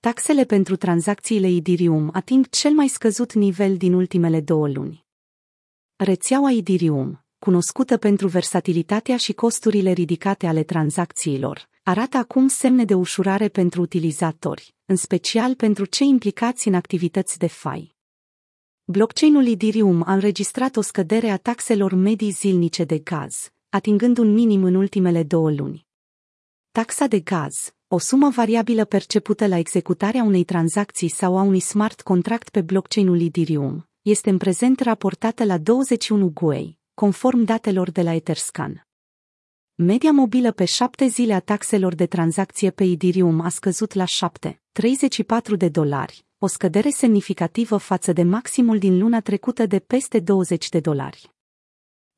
Taxele pentru tranzacțiile Ethereum ating cel mai scăzut nivel din ultimele două luni. Rețeaua Ethereum, cunoscută pentru versatilitatea și costurile ridicate ale tranzacțiilor, arată acum semne de ușurare pentru utilizatori, în special pentru cei implicați în activități de FI. Blockchain-ul Ethereum a înregistrat o scădere a taxelor medii zilnice de gaz, atingând un minim în ultimele două luni. Taxa de gaz, o sumă variabilă percepută la executarea unei tranzacții sau a unui smart contract pe blockchain-ul Ethereum, este în prezent raportată la 21 GUI, conform datelor de la Etherscan. Media mobilă pe șapte zile a taxelor de tranzacție pe Ethereum a scăzut la 7,34 de dolari, o scădere semnificativă față de maximul din luna trecută de peste 20 de dolari.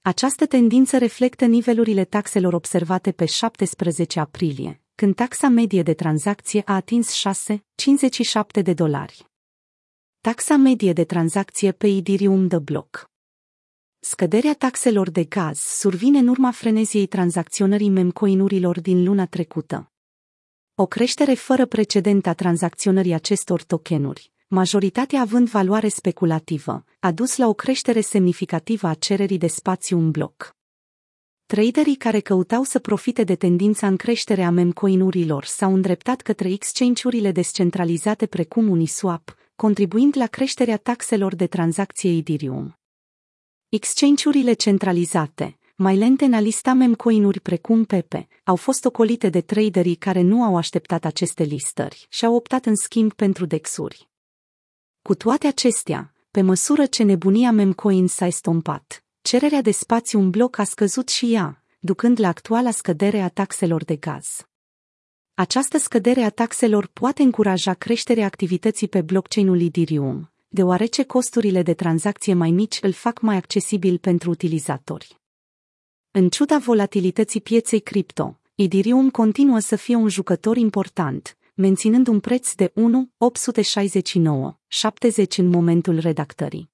Această tendință reflectă nivelurile taxelor observate pe 17 aprilie, când taxa medie de tranzacție a atins 6,57 de dolari. Taxa medie de tranzacție pe Ethereum de bloc. Scăderea taxelor de gaz survine în urma freneziei tranzacționării memcoinurilor din luna trecută. O creștere fără precedent a tranzacționării acestor tokenuri, majoritatea având valoare speculativă, a dus la o creștere semnificativă a cererii de spațiu în bloc. Traderii care căutau să profite de tendința în creștere a memcoinurilor s-au îndreptat către exchange-urile descentralizate precum Uniswap, contribuind la creșterea taxelor de tranzacție Ethereum. Exchange-urile centralizate, mai lente în a lista memcoinuri precum Pepe, au fost ocolite de traderii care nu au așteptat aceste listări și au optat în schimb pentru dexuri. Cu toate acestea, pe măsură ce nebunia memcoin s-a estompat, cererea de spațiu în bloc a scăzut și ea, ducând la actuala scădere a taxelor de gaz. Această scădere a taxelor poate încuraja creșterea activității pe blockchain-ul Ethereum, deoarece costurile de tranzacție mai mici îl fac mai accesibil pentru utilizatori. În ciuda volatilității pieței cripto, Ethereum continuă să fie un jucător important, menținând un preț de 1,869,70 în momentul redactării.